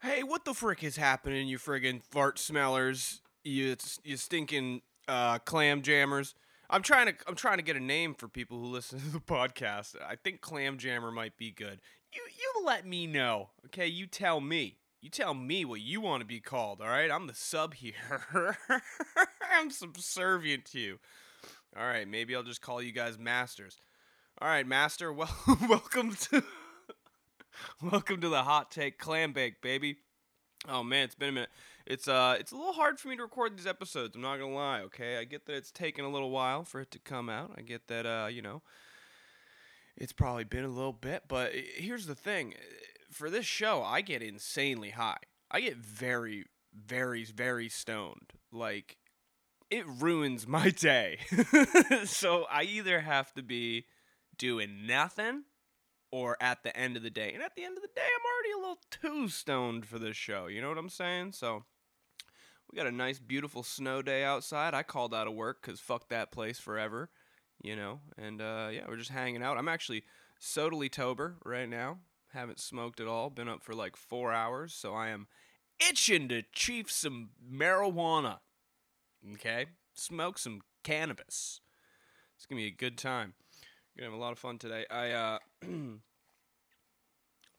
Hey, what the frick is happening, you friggin' fart smellers? You you stinking uh, clam jammers. I'm trying to I'm trying to get a name for people who listen to the podcast. I think clam jammer might be good. You you let me know, okay? You tell me. You tell me what you want to be called, all right? I'm the sub here. I'm subservient to you. All right, maybe I'll just call you guys masters. All right, master. Well, welcome to welcome to the hot take clam bake, baby. Oh man, it's been a minute. It's uh, it's a little hard for me to record these episodes. I'm not gonna lie. Okay, I get that it's taken a little while for it to come out. I get that uh, you know, it's probably been a little bit. But here's the thing: for this show, I get insanely high. I get very, very, very stoned. Like it ruins my day. so I either have to be doing nothing or at the end of the day. And at the end of the day, I'm already a little too stoned for this show. You know what I'm saying? So we got a nice, beautiful snow day outside. I called out of work because fuck that place forever, you know. And uh, yeah, we're just hanging out. I'm actually totally tober right now. Haven't smoked at all. Been up for like four hours, so I am itching to chief some marijuana. Okay, smoke some cannabis. It's gonna be a good time. Gonna have a lot of fun today. I uh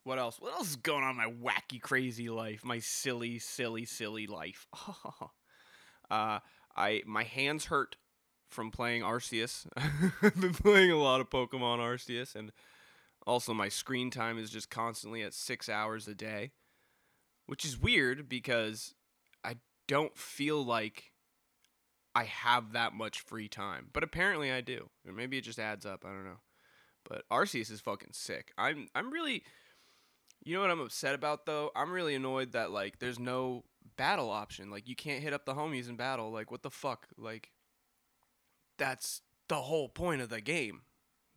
What else? What else is going on in my wacky crazy life? My silly, silly, silly life. uh I my hands hurt from playing Arceus. I've been playing a lot of Pokemon Arceus and also my screen time is just constantly at 6 hours a day, which is weird because I don't feel like I have that much free time. But apparently I do. Or maybe it just adds up. I don't know. But Arceus is fucking sick. I'm I'm really you know what I'm upset about though? I'm really annoyed that like there's no battle option. Like you can't hit up the homies in battle. Like what the fuck? Like that's the whole point of the game.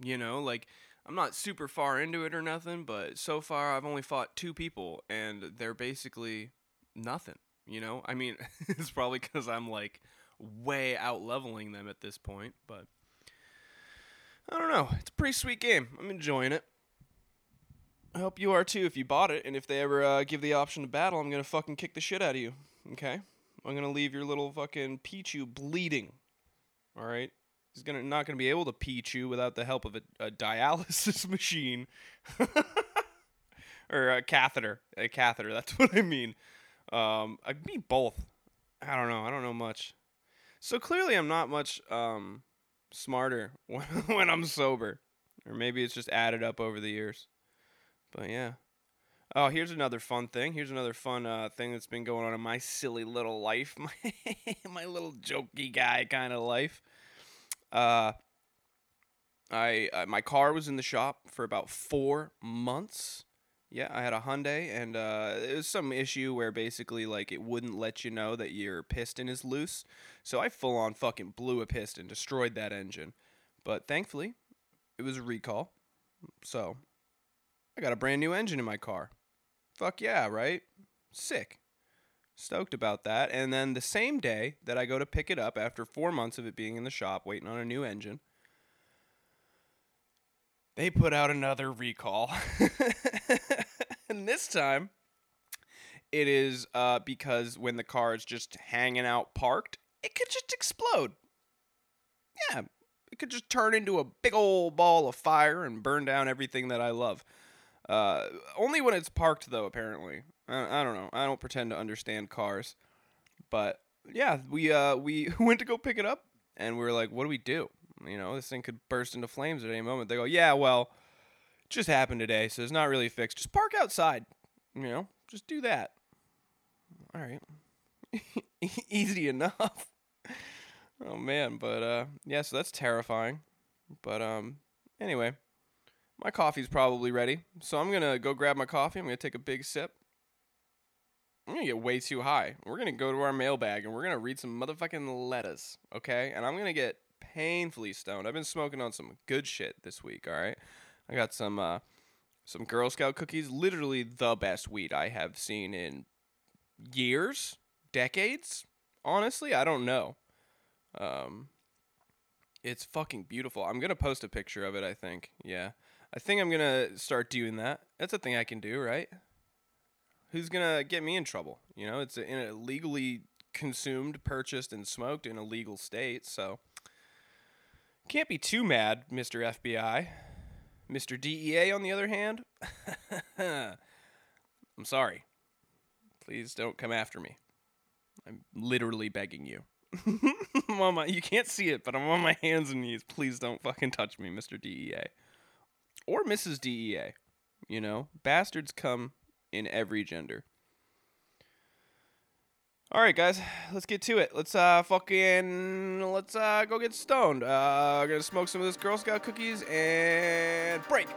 You know, like I'm not super far into it or nothing, but so far I've only fought two people and they're basically nothing. You know, I mean, it's probably because I'm like way out leveling them at this point, but I don't know. It's a pretty sweet game. I'm enjoying it. I hope you are too if you bought it, and if they ever uh, give the option to battle, I'm gonna fucking kick the shit out of you. Okay? I'm gonna leave your little fucking Pichu bleeding. All right? He's gonna not gonna be able to Pichu without the help of a, a dialysis machine or a catheter. A catheter. That's what I mean. Um, I mean both. I don't know. I don't know much. So clearly, I'm not much um, smarter when, when I'm sober, or maybe it's just added up over the years. But yeah. Oh, here's another fun thing. Here's another fun uh, thing that's been going on in my silly little life, my my little jokey guy kind of life. Uh, I uh, my car was in the shop for about four months. Yeah, I had a Hyundai, and uh, it was some issue where basically like it wouldn't let you know that your piston is loose. So I full on fucking blew a piston, destroyed that engine. But thankfully, it was a recall. So I got a brand new engine in my car. Fuck yeah, right? Sick. Stoked about that. And then the same day that I go to pick it up after four months of it being in the shop, waiting on a new engine, they put out another recall. and this time, it is uh, because when the car is just hanging out parked, it could just explode. Yeah, it could just turn into a big old ball of fire and burn down everything that I love. Uh, only when it's parked, though. Apparently, I, I don't know. I don't pretend to understand cars, but yeah, we uh we went to go pick it up, and we were like, "What do we do? You know, this thing could burst into flames at any moment." They go, "Yeah, well, it just happened today, so it's not really fixed. Just park outside. You know, just do that." All right, easy enough. oh man, but uh, yeah, so that's terrifying. But um, anyway, my coffee's probably ready, so I'm gonna go grab my coffee. I'm gonna take a big sip. I'm gonna get way too high. We're gonna go to our mailbag and we're gonna read some motherfucking letters, okay? And I'm gonna get painfully stoned. I've been smoking on some good shit this week, all right? I got some uh, some Girl Scout cookies, literally the best weed I have seen in years, decades. Honestly, I don't know. Um, it's fucking beautiful. I'm gonna post a picture of it. I think. Yeah, I think I'm gonna start doing that. That's a thing I can do, right? Who's gonna get me in trouble? You know, it's in a legally consumed, purchased, and smoked in a legal state, so can't be too mad, Mister FBI. Mister DEA, on the other hand, I'm sorry. Please don't come after me. I'm literally begging you. My, you can't see it, but I'm on my hands and knees. Please don't fucking touch me, Mr. DEA. Or Mrs. DEA. You know, bastards come in every gender. All right, guys, let's get to it. Let's uh fucking let's uh go get stoned. Uh, gonna smoke some of this Girl Scout cookies and break.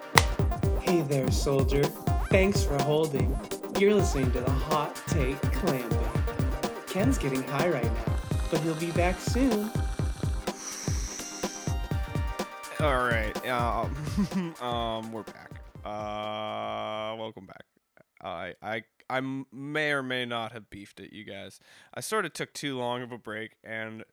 Hey there, soldier. Thanks for holding. You're listening to the Hot Take Clam Ken's getting high right now, but he'll be back soon. All right, um, um, we're back. Uh, welcome back. I I I may or may not have beefed it, you guys. I sort of took too long of a break, and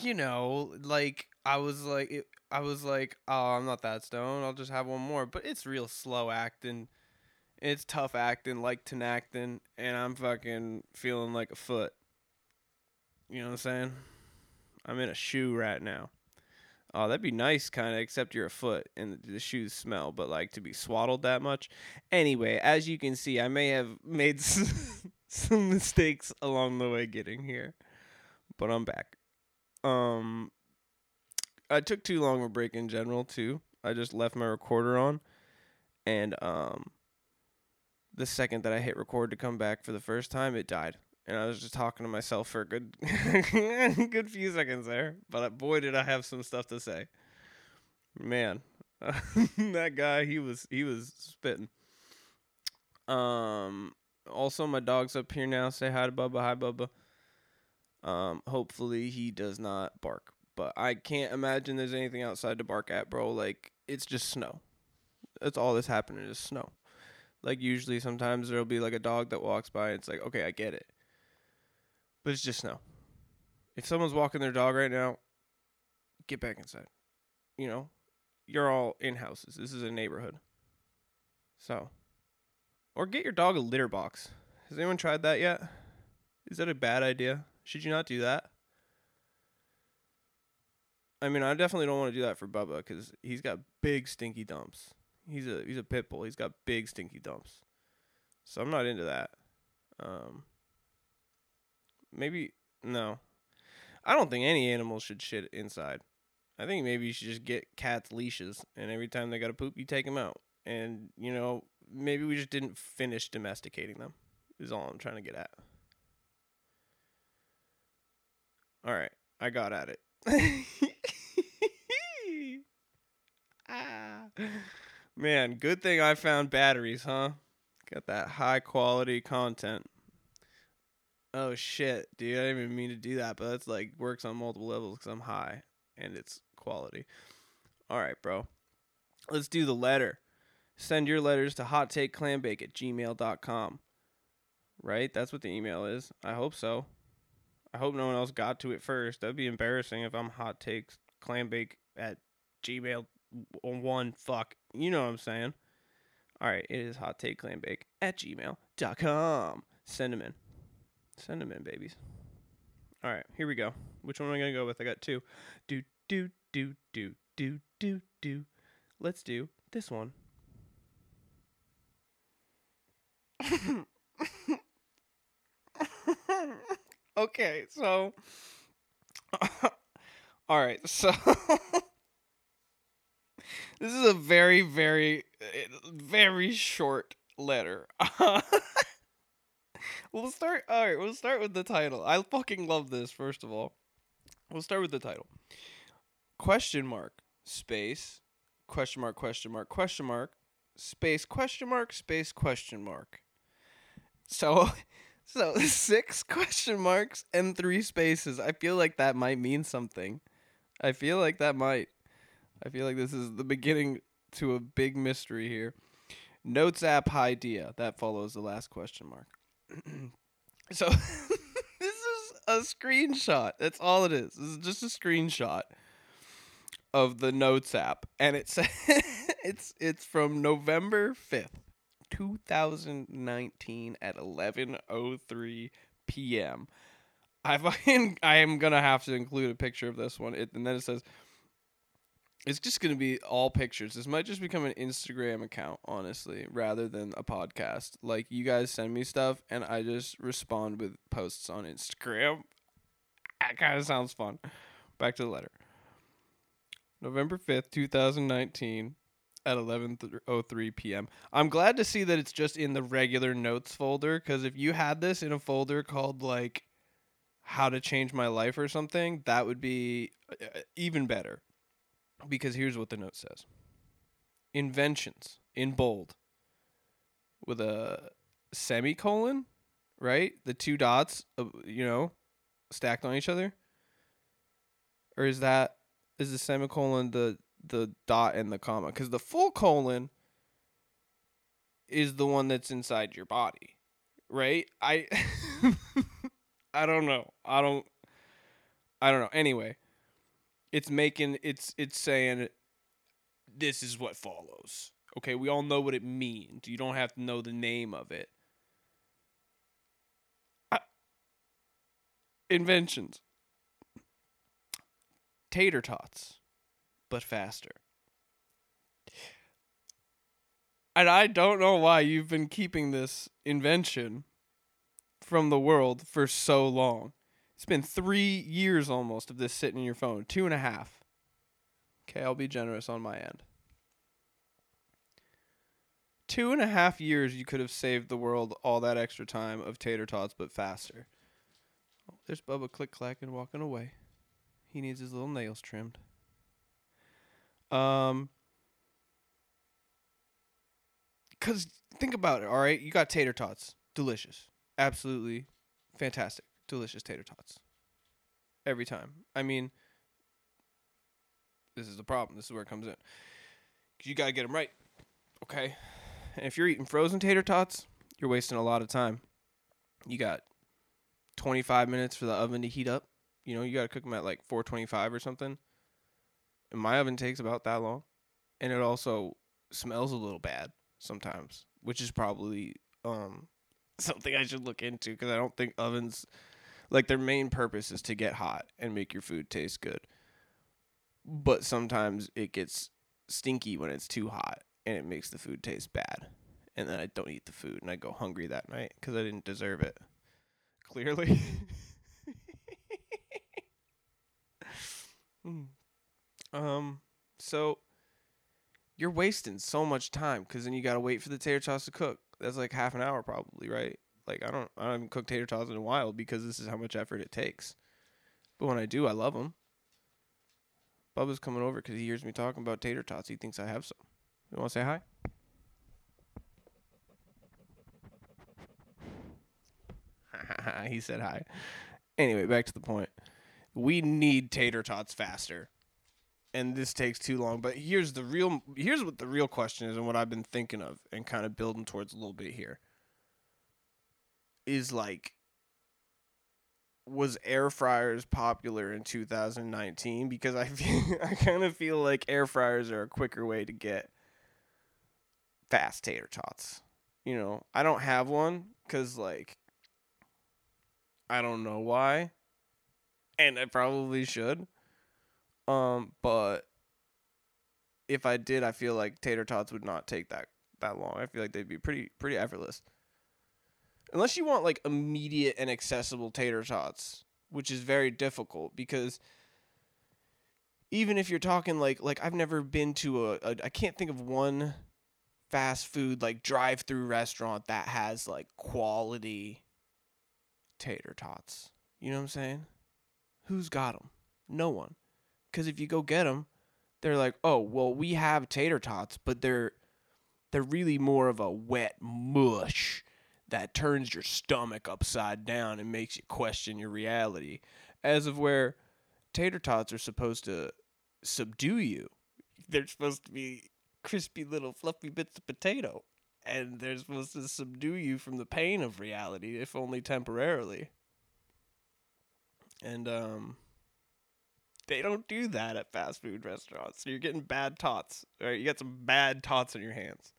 you know, like I was like, it, I was like, oh, I'm not that stoned. I'll just have one more. But it's real slow acting. It's tough acting, like acting, and I'm fucking feeling like a foot. You know what I'm saying? I'm in a shoe right now. Oh, that'd be nice, kind of, except you're a foot and the shoes smell, but like to be swaddled that much. Anyway, as you can see, I may have made some mistakes along the way getting here, but I'm back. Um, I took too long a break in general too. I just left my recorder on, and um, the second that I hit record to come back for the first time, it died and I was just talking to myself for a good good few seconds there. But boy, did I have some stuff to say. Man, that guy he was he was spitting. Um. Also, my dog's up here now. Say hi to Bubba. Hi, Bubba. Um. Hopefully, he does not bark. But I can't imagine there's anything outside to bark at, bro. Like it's just snow. That's all that's happening is snow. Like usually, sometimes there'll be like a dog that walks by. And it's like, okay, I get it but it's just snow. If someone's walking their dog right now, get back inside. You know, you're all in houses. This is a neighborhood. So, or get your dog a litter box. Has anyone tried that yet? Is that a bad idea? Should you not do that? I mean, I definitely don't want to do that for Bubba because he's got big stinky dumps. He's a he's a pit bull. He's got big stinky dumps. So I'm not into that. Um, maybe no. I don't think any animal should shit inside. I think maybe you should just get cats leashes, and every time they got to poop, you take them out. And you know, maybe we just didn't finish domesticating them. Is all I'm trying to get at. All right, I got at it. ah. Man, good thing I found batteries, huh? Got that high quality content. Oh shit, dude! I didn't even mean to do that, but that's like works on multiple levels because I'm high and it's quality. All right, bro. Let's do the letter. Send your letters to hottakeclambake at gmail.com. Right? That's what the email is. I hope so. I hope no one else got to it first. That'd be embarrassing if I'm hot takes clambake at gmail one fuck. You know what I'm saying. All right, it is hot take clambake at gmail.com. Send them in. Send them in, babies. All right, here we go. Which one am I gonna go with? I got two. Do do do do do do do. Let's do this one. okay, so all right, so this is a very very eh, very short letter. We'll start. All right, we'll start with the title. I fucking love this. First of all, we'll start with the title. Question mark space question mark question mark question mark space question mark space question mark. So, so six question marks and three spaces. I feel like that might mean something. I feel like that might. I feel like this is the beginning to a big mystery here. Notes app idea that follows the last question mark. so this is a screenshot. That's all it is. This is just a screenshot of the Notes app, and it's it's it's from November fifth, 2019 at 11:03 p.m. I fucking I am gonna have to include a picture of this one, it, and then it says it's just gonna be all pictures. This might just become an Instagram account, honestly, rather than a podcast. Like you guys send me stuff, and I just respond with posts on Instagram. That kind of sounds fun. Back to the letter. November 5th, 2019 at 11:03 p.m. I'm glad to see that it's just in the regular notes folder cuz if you had this in a folder called like how to change my life or something, that would be uh, even better. Because here's what the note says. Inventions in bold with a semicolon, right? The two dots, uh, you know, stacked on each other. Or is that is the semicolon the the dot and the comma because the full colon is the one that's inside your body right i i don't know i don't i don't know anyway it's making it's it's saying this is what follows okay we all know what it means you don't have to know the name of it I, inventions tater tots but faster. And I don't know why you've been keeping this invention from the world for so long. It's been three years almost of this sitting in your phone. Two and a half. Okay, I'll be generous on my end. Two and a half years you could have saved the world all that extra time of tater tots, but faster. Oh, there's Bubba click clacking walking away. He needs his little nails trimmed. Um, cause think about it. All right, you got tater tots, delicious, absolutely fantastic, delicious tater tots. Every time. I mean, this is the problem. This is where it comes in. Cause you gotta get them right. Okay, and if you're eating frozen tater tots, you're wasting a lot of time. You got 25 minutes for the oven to heat up. You know, you gotta cook them at like 425 or something and my oven takes about that long. And it also smells a little bad sometimes, which is probably um, something I should look into because I don't think ovens, like their main purpose is to get hot and make your food taste good. But sometimes it gets stinky when it's too hot and it makes the food taste bad. And then I don't eat the food and I go hungry that night because I didn't deserve it. Clearly. mm. Um, so you're wasting so much time because then you gotta wait for the tater tots to cook. That's like half an hour probably, right? Like I don't, I don't even cook tater tots in a while because this is how much effort it takes. But when I do, I love them. Bubba's coming over because he hears me talking about tater tots. He thinks I have some. You want to say hi? he said hi. Anyway, back to the point. We need tater tots faster and this takes too long. But here's the real here's what the real question is and what I've been thinking of and kind of building towards a little bit here. Is like was air fryers popular in 2019 because I feel, I kind of feel like air fryers are a quicker way to get fast tater tots. You know, I don't have one cuz like I don't know why and I probably should um, but if I did, I feel like tater tots would not take that that long. I feel like they'd be pretty pretty effortless. Unless you want like immediate and accessible tater tots, which is very difficult because even if you're talking like like I've never been to a, a I can't think of one fast food like drive-through restaurant that has like quality tater tots. You know what I'm saying? Who's got them? No one. Because if you go get them, they're like, oh, well, we have tater tots, but they're they're really more of a wet mush that turns your stomach upside down and makes you question your reality. As of where tater tots are supposed to subdue you. They're supposed to be crispy little fluffy bits of potato. And they're supposed to subdue you from the pain of reality, if only temporarily. And um they don't do that at fast food restaurants. So you're getting bad tots. Right? You got some bad tots in your hands.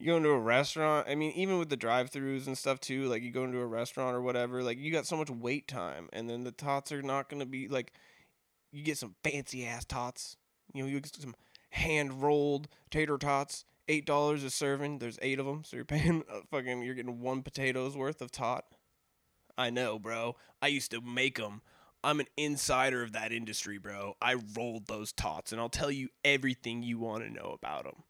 You go into a restaurant. I mean, even with the drive-throughs and stuff too. Like you go into a restaurant or whatever. Like you got so much wait time, and then the tots are not gonna be like. You get some fancy ass tots. You know, you get some hand rolled tater tots. Eight dollars a serving. There's eight of them, so you're paying fucking. You're getting one potato's worth of tot. I know, bro. I used to make them. I'm an insider of that industry, bro. I rolled those tots, and I'll tell you everything you want to know about them.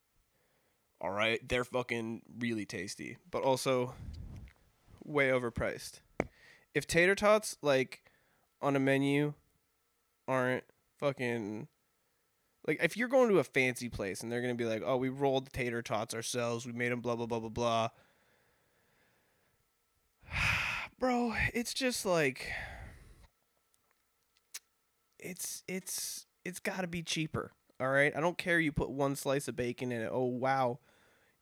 All right, they're fucking really tasty, but also way overpriced. If tater tots like on a menu aren't fucking like if you're going to a fancy place and they're gonna be like, oh, we rolled the tater tots ourselves, we made them, blah blah blah blah blah. Bro, it's just like it's it's it's got to be cheaper. All right, I don't care. You put one slice of bacon in it. Oh wow,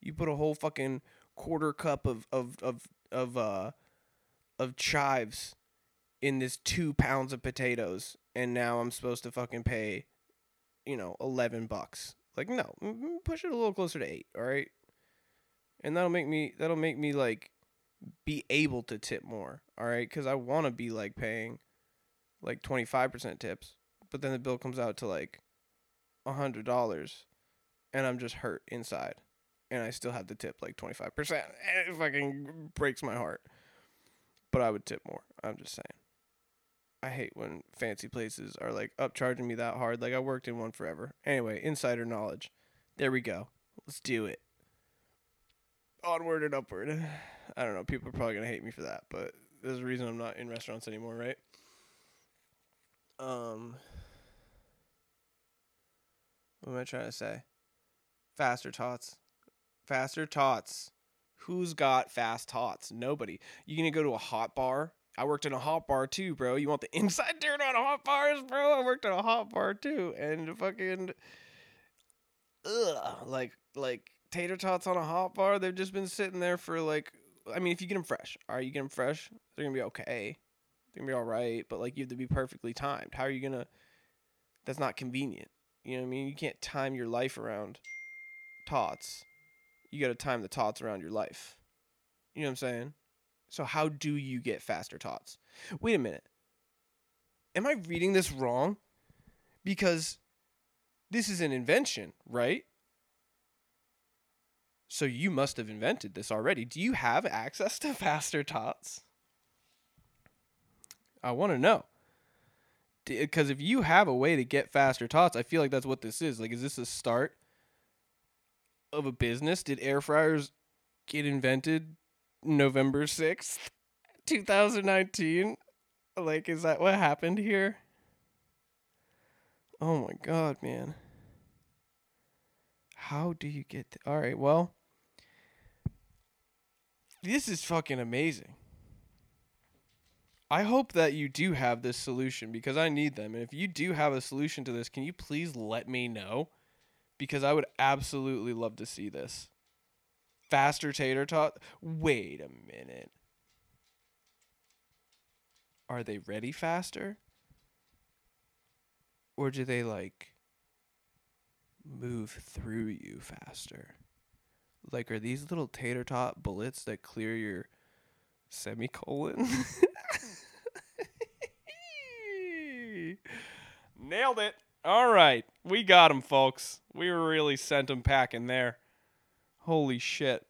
you put a whole fucking quarter cup of of of of uh of chives in this two pounds of potatoes, and now I'm supposed to fucking pay, you know, eleven bucks. Like no, push it a little closer to eight. All right, and that'll make me that'll make me like be able to tip more. All right, because I want to be like paying like twenty five percent tips, but then the bill comes out to like a hundred dollars, and I'm just hurt inside and I still have to tip like 25%. And it fucking breaks my heart. But I would tip more. I'm just saying. I hate when fancy places are like upcharging me that hard. Like I worked in one forever. Anyway, insider knowledge. There we go. Let's do it. Onward and upward. I don't know. People are probably going to hate me for that, but there's a reason I'm not in restaurants anymore, right? Um What am I trying to say? Faster tots faster tots. Who's got fast tots? Nobody. You gonna go to a hot bar? I worked in a hot bar too, bro. You want the inside dirt on hot bars, bro? I worked in a hot bar too, and fucking, ugh, like like tater tots on a hot bar. They've just been sitting there for like, I mean, if you get them fresh, all right, you get them fresh, they're gonna be okay. They're gonna be all right, but like you have to be perfectly timed. How are you gonna? That's not convenient. You know what I mean? You can't time your life around tots you got to time the tots around your life. You know what I'm saying? So how do you get faster tots? Wait a minute. Am I reading this wrong? Because this is an invention, right? So you must have invented this already. Do you have access to faster tots? I want to know. Because if you have a way to get faster tots, I feel like that's what this is. Like, is this a start of a business did air fryers get invented November 6th, 2019? Like, is that what happened here? Oh my god, man. How do you get th- All right, well, this is fucking amazing. I hope that you do have this solution because I need them. And if you do have a solution to this, can you please let me know? Because I would absolutely love to see this. Faster tater tot. Wait a minute. Are they ready faster? Or do they like move through you faster? Like, are these little tater tot bullets that clear your semicolon? Nailed it. All right. We got him, folks. We really sent him packing there. Holy shit.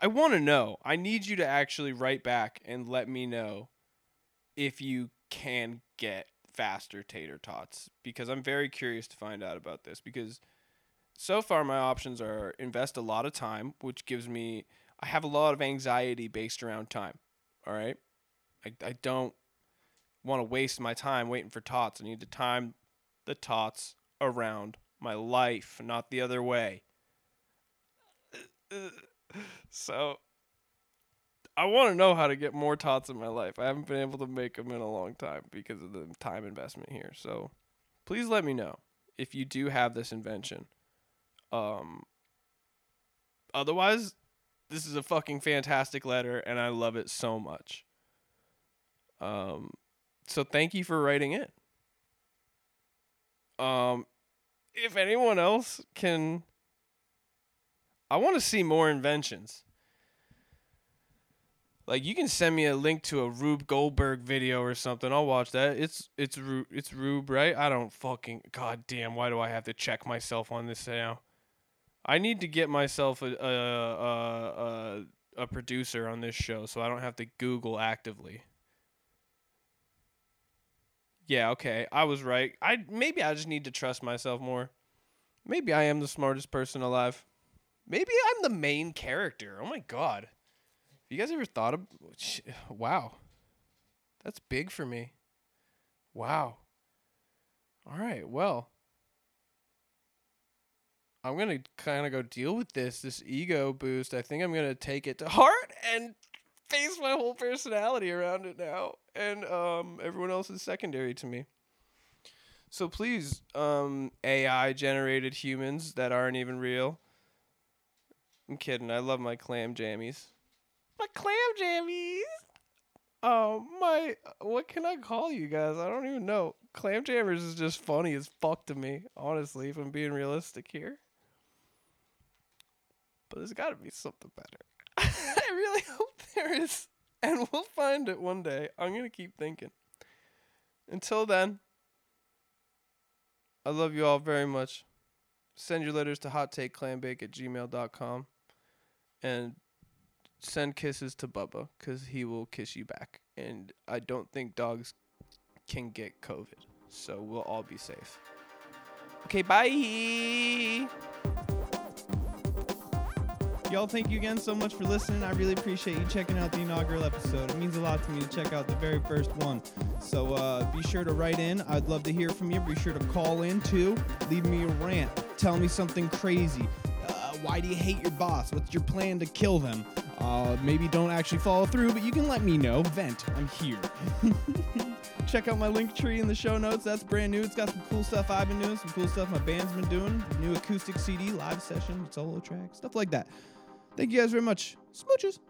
I want to know. I need you to actually write back and let me know if you can get faster tater tots because I'm very curious to find out about this because so far my options are invest a lot of time, which gives me I have a lot of anxiety based around time. All right? I I don't want to waste my time waiting for tots. I need to time the tots around my life, not the other way. So I want to know how to get more tots in my life. I haven't been able to make them in a long time because of the time investment here. So please let me know if you do have this invention. Um otherwise this is a fucking fantastic letter and I love it so much. Um so thank you for writing in. Um, if anyone else can I want to see more inventions. Like you can send me a link to a Rube Goldberg video or something. I'll watch that. It's it's Rube, it's Rube, right? I don't fucking god damn. Why do I have to check myself on this now? I need to get myself a a a, a, a producer on this show so I don't have to Google actively. Yeah, okay. I was right. I maybe I just need to trust myself more. Maybe I am the smartest person alive. Maybe I'm the main character. Oh my god. Have you guys ever thought of wow. That's big for me. Wow. All right. Well, I'm going to kind of go deal with this this ego boost. I think I'm going to take it to heart and face my whole personality around it now. And um everyone else is secondary to me. So please, um, AI generated humans that aren't even real. I'm kidding. I love my clam jammies. My clam jammies. Oh my! What can I call you guys? I don't even know. Clam jammers is just funny as fuck to me. Honestly, if I'm being realistic here. But there's got to be something better. I really hope there is, and we'll find it one day. I'm gonna keep thinking. Until then. I love you all very much. Send your letters to hottakeclambake at gmail.com and send kisses to Bubba because he will kiss you back. And I don't think dogs can get COVID. So we'll all be safe. Okay, bye. Y'all, thank you again so much for listening. I really appreciate you checking out the inaugural episode. It means a lot to me to check out the very first one. So uh, be sure to write in. I'd love to hear from you. Be sure to call in too. Leave me a rant. Tell me something crazy. Uh, why do you hate your boss? What's your plan to kill them? Uh, maybe don't actually follow through, but you can let me know. Vent. I'm here. Check out my Linktree in the show notes. That's brand new. It's got some cool stuff I've been doing, some cool stuff my band's been doing, new acoustic CD, live session, solo track, stuff like that. Thank you guys very much. Smooches.